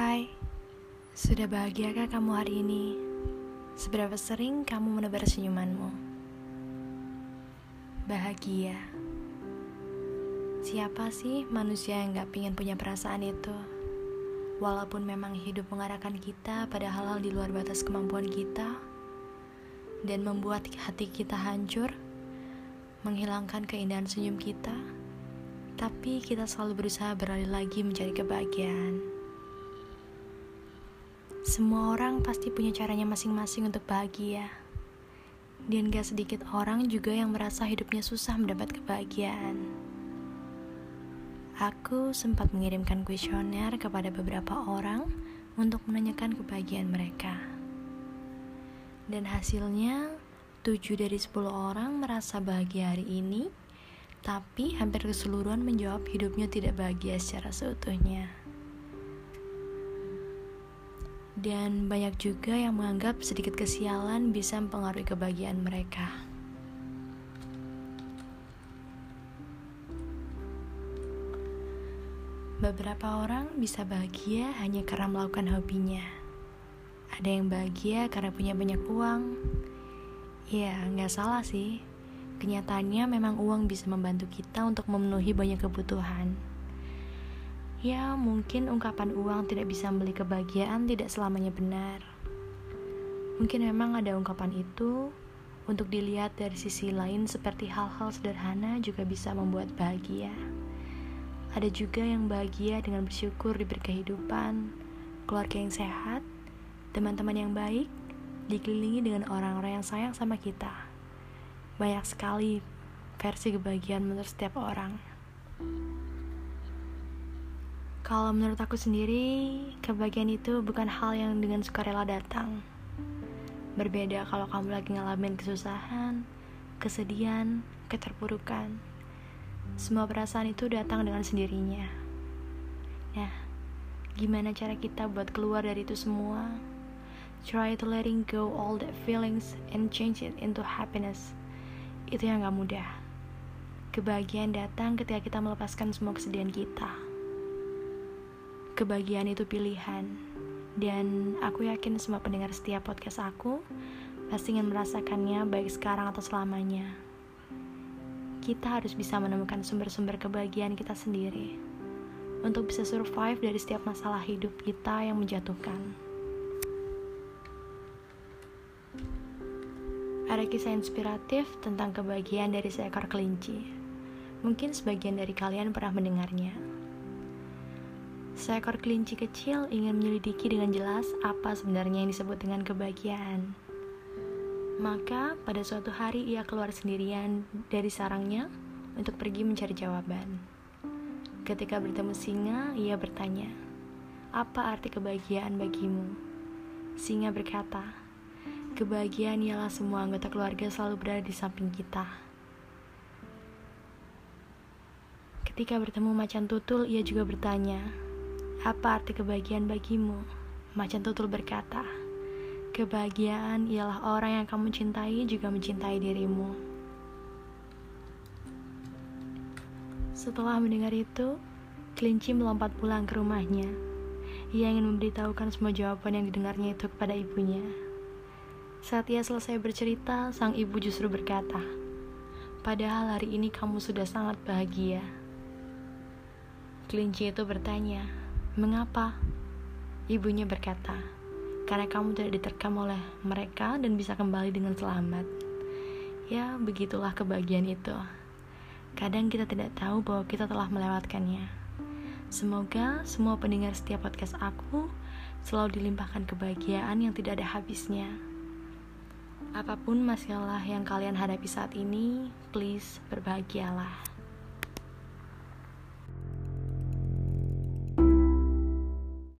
Hai, sudah bahagiakah kamu hari ini? Seberapa sering kamu menebar senyumanmu? Bahagia. Siapa sih manusia yang gak pingin punya perasaan itu? Walaupun memang hidup mengarahkan kita pada hal-hal di luar batas kemampuan kita dan membuat hati kita hancur, menghilangkan keindahan senyum kita, tapi kita selalu berusaha beralih lagi mencari kebahagiaan. Semua orang pasti punya caranya masing-masing untuk bahagia. Dan gak sedikit orang juga yang merasa hidupnya susah mendapat kebahagiaan. Aku sempat mengirimkan kuesioner kepada beberapa orang untuk menanyakan kebahagiaan mereka. Dan hasilnya, 7 dari 10 orang merasa bahagia hari ini, tapi hampir keseluruhan menjawab hidupnya tidak bahagia secara seutuhnya dan banyak juga yang menganggap sedikit kesialan bisa mempengaruhi kebahagiaan mereka. Beberapa orang bisa bahagia hanya karena melakukan hobinya. Ada yang bahagia karena punya banyak uang. Ya, nggak salah sih. Kenyataannya memang uang bisa membantu kita untuk memenuhi banyak kebutuhan. Ya, mungkin ungkapan uang tidak bisa membeli kebahagiaan tidak selamanya benar. Mungkin memang ada ungkapan itu untuk dilihat dari sisi lain seperti hal-hal sederhana juga bisa membuat bahagia. Ada juga yang bahagia dengan bersyukur diberi kehidupan, keluarga yang sehat, teman-teman yang baik, dikelilingi dengan orang-orang yang sayang sama kita. Banyak sekali versi kebahagiaan menurut setiap orang. Kalau menurut aku sendiri, kebahagiaan itu bukan hal yang dengan sukarela datang. Berbeda kalau kamu lagi ngalamin kesusahan, kesedihan, keterpurukan. Semua perasaan itu datang dengan sendirinya. Nah, gimana cara kita buat keluar dari itu semua? Try to letting go all that feelings and change it into happiness. Itu yang gak mudah. Kebahagiaan datang ketika kita melepaskan semua kesedihan kita kebahagiaan itu pilihan dan aku yakin semua pendengar setiap podcast aku pasti ingin merasakannya baik sekarang atau selamanya kita harus bisa menemukan sumber-sumber kebahagiaan kita sendiri untuk bisa survive dari setiap masalah hidup kita yang menjatuhkan. Ada kisah inspiratif tentang kebahagiaan dari seekor kelinci. Mungkin sebagian dari kalian pernah mendengarnya. Seekor kelinci kecil ingin menyelidiki dengan jelas apa sebenarnya yang disebut dengan kebahagiaan. Maka, pada suatu hari ia keluar sendirian dari sarangnya untuk pergi mencari jawaban. Ketika bertemu singa, ia bertanya, "Apa arti kebahagiaan bagimu?" Singa berkata, "Kebahagiaan ialah semua anggota keluarga selalu berada di samping kita." Ketika bertemu macan tutul, ia juga bertanya, apa arti kebahagiaan bagimu? Macan tutul berkata, Kebahagiaan ialah orang yang kamu cintai juga mencintai dirimu. Setelah mendengar itu, kelinci melompat pulang ke rumahnya. Ia ingin memberitahukan semua jawaban yang didengarnya itu kepada ibunya. Saat ia selesai bercerita, sang ibu justru berkata, "Padahal hari ini kamu sudah sangat bahagia." Kelinci itu bertanya, Mengapa? Ibunya berkata, karena kamu tidak diterkam oleh mereka dan bisa kembali dengan selamat. Ya, begitulah kebahagiaan itu. Kadang kita tidak tahu bahwa kita telah melewatkannya. Semoga semua pendengar setiap podcast aku selalu dilimpahkan kebahagiaan yang tidak ada habisnya. Apa pun masalah yang kalian hadapi saat ini, please berbahagialah.